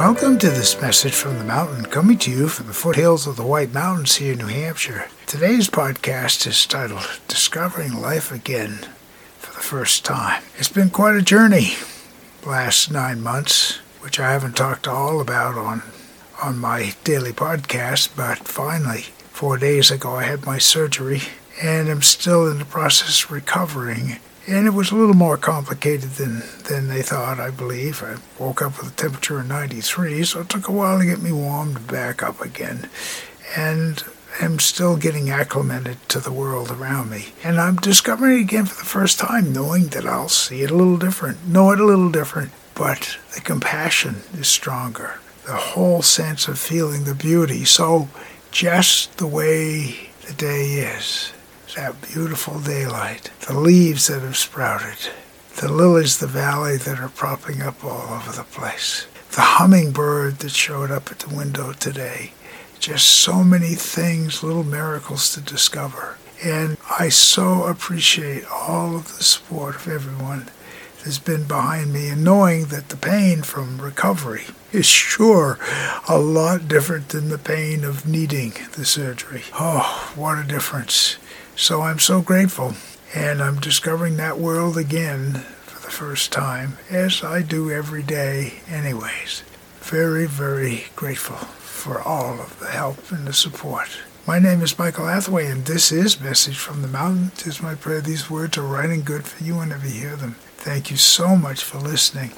Welcome to this message from the mountain, coming to you from the foothills of the White Mountains here in New Hampshire. Today's podcast is titled Discovering Life Again for the First Time. It's been quite a journey, the last nine months, which I haven't talked all about on, on my daily podcast, but finally, four days ago, I had my surgery and I'm still in the process of recovering and it was a little more complicated than, than they thought, I believe. I woke up with a temperature of 93, so it took a while to get me warmed back up again. And I'm still getting acclimated to the world around me. And I'm discovering it again for the first time, knowing that I'll see it a little different, know it a little different, but the compassion is stronger. The whole sense of feeling the beauty. So just the way the day is that beautiful daylight, the leaves that have sprouted, the lilies the valley that are propping up all over the place, the hummingbird that showed up at the window today. Just so many things, little miracles to discover. And I so appreciate all of the support of everyone that has been behind me and knowing that the pain from recovery is sure a lot different than the pain of needing the surgery. Oh, what a difference. So I'm so grateful. And I'm discovering that world again for the first time, as I do every day, anyways. Very, very grateful for all of the help and the support. My name is Michael Hathaway, and this is Message from the Mountain. It is my prayer these words are right and good for you whenever you hear them. Thank you so much for listening.